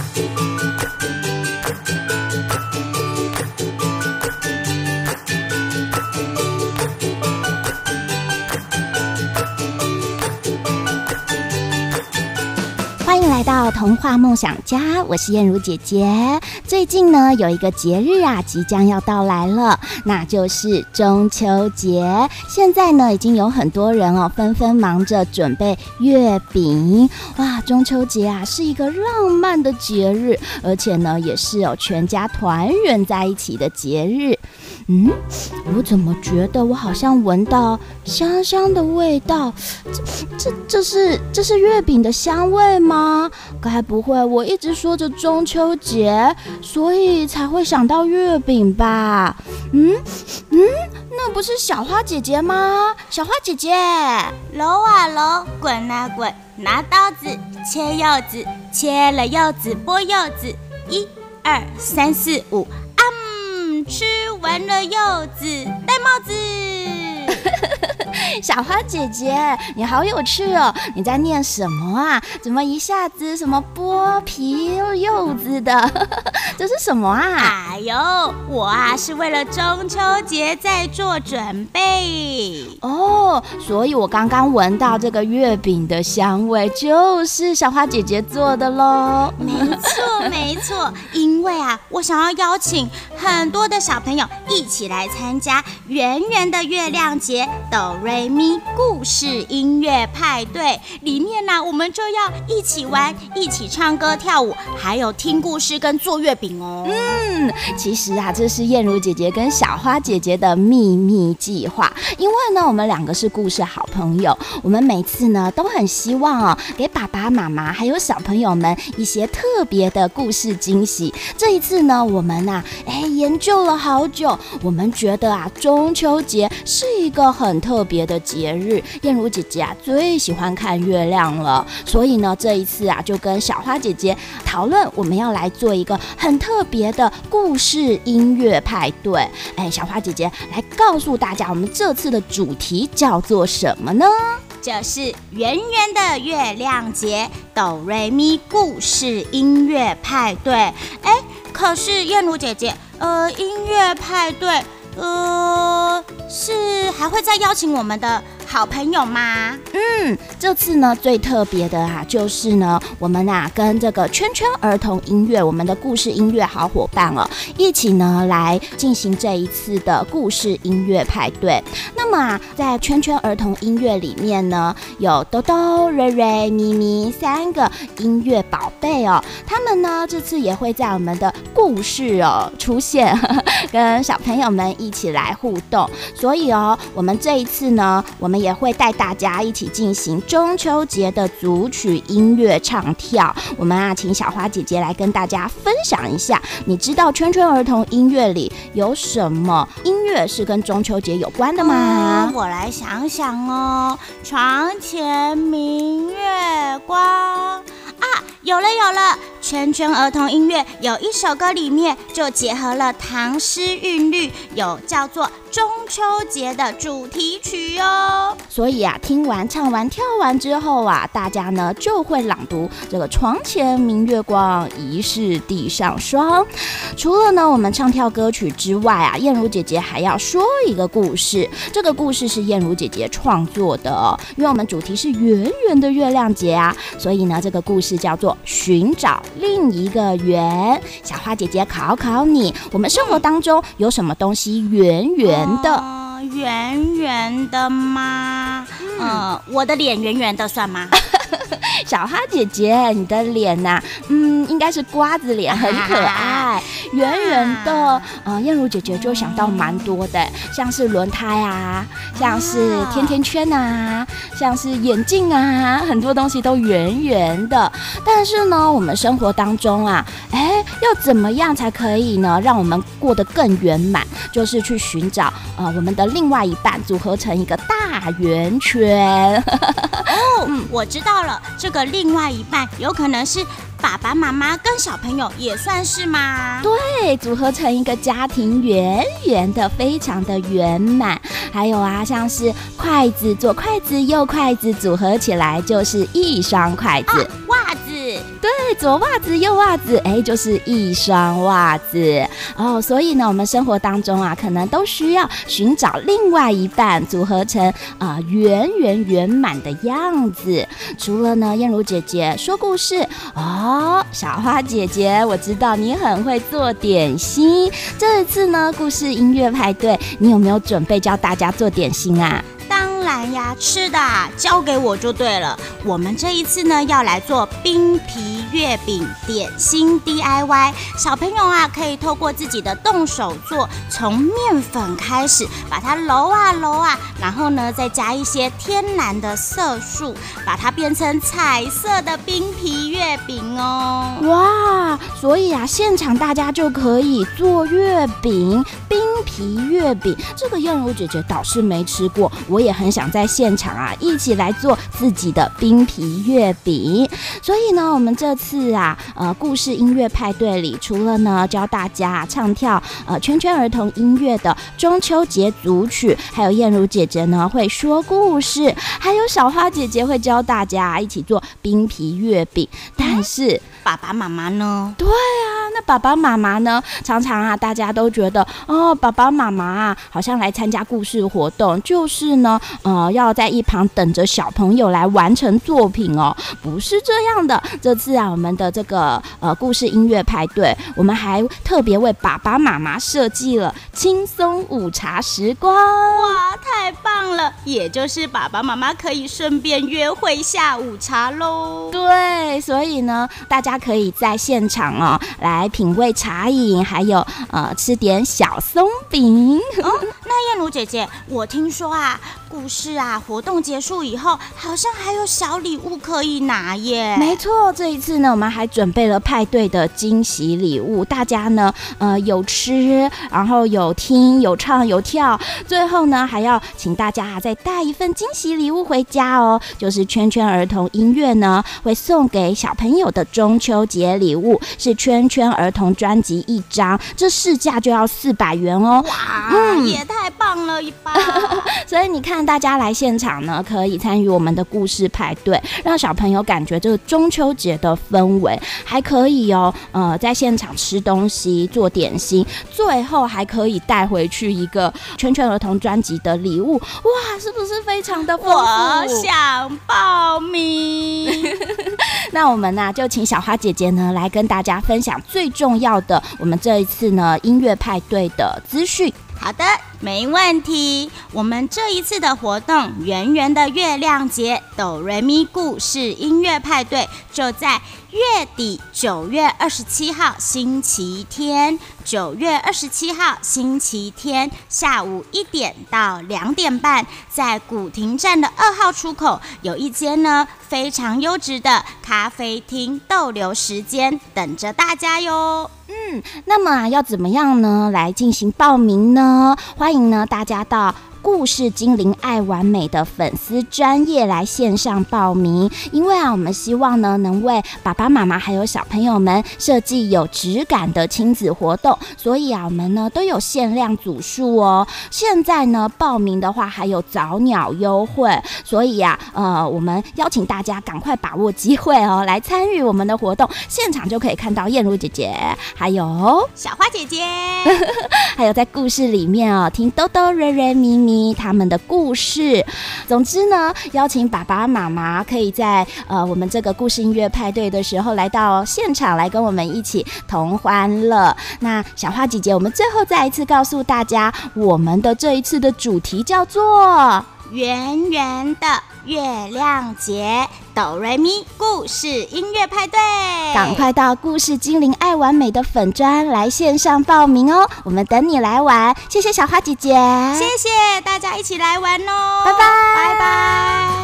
来童话梦想家，我是燕如姐姐。最近呢，有一个节日啊，即将要到来了，那就是中秋节。现在呢，已经有很多人哦，纷纷忙着准备月饼。哇，中秋节啊，是一个浪漫的节日，而且呢，也是有全家团圆在一起的节日。嗯，我怎么觉得我好像闻到香香的味道？这、这、这是这是月饼的香味吗？该不会我一直说着中秋节，所以才会想到月饼吧？嗯嗯，那不是小花姐姐吗？小花姐姐，揉啊揉，滚啊滚，拿刀子切柚子，切了柚子剥柚子，一二三四五，啊嗯，吃完了柚子，戴帽子。小花姐姐，你好有趣哦！你在念什么啊？怎么一下子什么剥皮柚子的？这是什么啊？哎呦，我啊是为了中秋节在做准备哦，所以我刚刚闻到这个月饼的香味，就是小花姐姐做的喽。没错，没错，因为啊，我想要邀请很多的小朋友一起来参加圆圆的月亮节哆瑞咪故事音乐派对里面呢，我们就要一起玩，一起唱歌跳舞，还有听故事跟做月饼哦。嗯，其实啊，这是燕如姐姐跟小花姐姐的秘密计划。因为呢，我们两个是故事好朋友，我们每次呢都很希望哦，给爸爸妈妈还有小朋友们一些特别的故事惊喜。这一次呢，我们呐，哎，研究了好久，我们觉得啊，中秋节是一个很特别的节日。燕如姐姐啊，最喜欢看月亮了，所以呢，这一次啊，就跟小花姐姐讨论，我们要来做一个很特别的故事音乐派对。哎，小花姐姐来告诉大家，我们这次的主题叫做什么呢？就是圆圆的月亮节哆瑞咪故事音乐派对。哎，可是燕如姐姐，呃，音乐派对。呃，是还会再邀请我们的好朋友吗？嗯，这次呢最特别的啊，就是呢我们啊跟这个圈圈儿童音乐，我们的故事音乐好伙伴哦，一起呢来进行这一次的故事音乐派对。那么啊，在圈圈儿童音乐里面呢，有哆哆、瑞瑞、咪咪三个音乐宝贝哦，他们呢这次也会在我们的故事哦出现，呵呵 跟小朋友们一起来互动。所以哦，我们这一次呢，我们也会带大家一起进行中秋节的组曲音乐唱跳。我们啊，请小花姐姐来跟大家分享一下，你知道圈圈儿童音乐里有什么音乐是跟中秋节有关的吗？我来想想哦，床前明月光。啊，有了有了！圈圈儿童音乐有一首歌里面就结合了唐诗韵律，有叫做中秋节的主题曲哦。所以啊，听完唱完跳完之后啊，大家呢就会朗读这个“床前明月光，疑是地上霜”。除了呢我们唱跳歌曲之外啊，燕如姐姐还要说一个故事。这个故事是燕如姐姐创作的，因为我们主题是圆圆的月亮节啊，所以呢这个故事。叫做寻找另一个圆。小花姐姐考考你，我们生活当中有什么东西圆圆的？圆圆、呃、的吗？嗯、呃，我的脸圆圆的算吗？小花姐姐，你的脸呐、啊，嗯，应该是瓜子脸，很可爱，圆圆的。嗯，燕如姐姐就想到蛮多的，像是轮胎啊，像是甜甜圈啊，像是眼镜啊，很多东西都圆圆的。但是呢，我们生活当中啊，哎，要怎么样才可以呢，让我们过得更圆满？就是去寻找呃我们的另外一半，组合成一个大圆圈。哦，嗯，我知道了，这个另外一半有可能是爸爸妈妈跟小朋友，也算是吗？对，组合成一个家庭，圆圆的，非常的圆满。还有啊，像是筷子，左筷子右筷子组合起来就是一双筷子。哦，袜子。对，左袜子右袜子，哎，就是一双袜子哦。所以呢，我们生活当中啊，可能都需要寻找另外一半，组合成啊、呃、圆圆圆满的样子。除了呢，燕如姐姐说故事哦，小花姐姐，我知道你很会做点心。这一次呢，故事音乐派对，你有没有准备教大家做点心啊？呀，吃的交给我就对了。我们这一次呢，要来做冰皮月饼点心 DIY。小朋友啊，可以透过自己的动手做，从面粉开始，把它揉啊揉啊，然后呢，再加一些天然的色素，把它变成彩色的冰皮月饼哦。哇，所以啊，现场大家就可以做月饼，冰皮月饼。这个燕如姐姐倒是没吃过，我也很想。在现场啊，一起来做自己的冰皮月饼。所以呢，我们这次啊，呃，故事音乐派对里，除了呢教大家唱跳呃圈圈儿童音乐的中秋节组曲，还有燕如姐姐呢会说故事，还有小花姐姐会教大家一起做冰皮月饼。但是、嗯、爸爸妈妈呢？对啊，那爸爸妈妈呢？常常啊，大家都觉得哦，爸爸妈妈啊，好像来参加故事活动，就是呢，呃。要在一旁等着小朋友来完成作品哦，不是这样的。这次啊，我们的这个呃故事音乐派对，我们还特别为爸爸妈妈设计了轻松午茶时光。哇，太棒了！也就是爸爸妈妈可以顺便约会下午茶喽。对，所以呢，大家可以在现场哦来品味茶饮，还有呃吃点小松饼。哦，燕如姐姐，我听说啊，故事。啊，活动结束以后，好像还有小礼物可以拿耶。没错，这一次呢，我们还准备了派对的惊喜礼物。大家呢，呃，有吃，然后有听，有唱，有跳，最后呢，还要请大家再带一份惊喜礼物回家哦。就是圈圈儿童音乐呢，会送给小朋友的中秋节礼物，是圈圈儿童专辑一张，这市价就要四百元哦。哇，嗯，也太棒了一把。所以你看，大家。来现场呢，可以参与我们的故事派对，让小朋友感觉这个中秋节的氛围，还可以哦，呃，在现场吃东西、做点心，最后还可以带回去一个圈圈儿童专辑的礼物，哇，是不是非常的？我想报名。那我们呢，就请小花姐姐呢来跟大家分享最重要的，我们这一次呢音乐派对的资讯。好的，没问题。我们这一次的活动“圆圆的月亮节”哆瑞咪故事音乐派对，就在月底九月二十七号星期天，九月二十七号星期天下午一点到两点半，在古亭站的二号出口有一间呢非常优质的咖啡厅逗留时间，等着大家哟。嗯，那么啊，要怎么样呢？来进行报名呢？欢迎呢，大家到。故事精灵爱完美的粉丝专业来线上报名，因为啊，我们希望呢能为爸爸妈妈还有小朋友们设计有质感的亲子活动，所以啊，我们呢都有限量组数哦。现在呢报名的话还有早鸟优惠，所以啊，呃，我们邀请大家赶快把握机会哦，来参与我们的活动，现场就可以看到燕如姐姐，还有小花姐姐，还有在故事里面哦，听哆哆瑞瑞咪咪。他们的故事，总之呢，邀请爸爸妈妈可以在呃我们这个故事音乐派对的时候来到现场来跟我们一起同欢乐。那小花姐姐，我们最后再一次告诉大家，我们的这一次的主题叫做“圆圆的月亮节”。哆瑞咪故事音乐派对，赶快到故事精灵爱完美的粉专来线上报名哦！我们等你来玩，谢谢小花姐姐，谢谢大家一起来玩哦！拜拜，拜拜。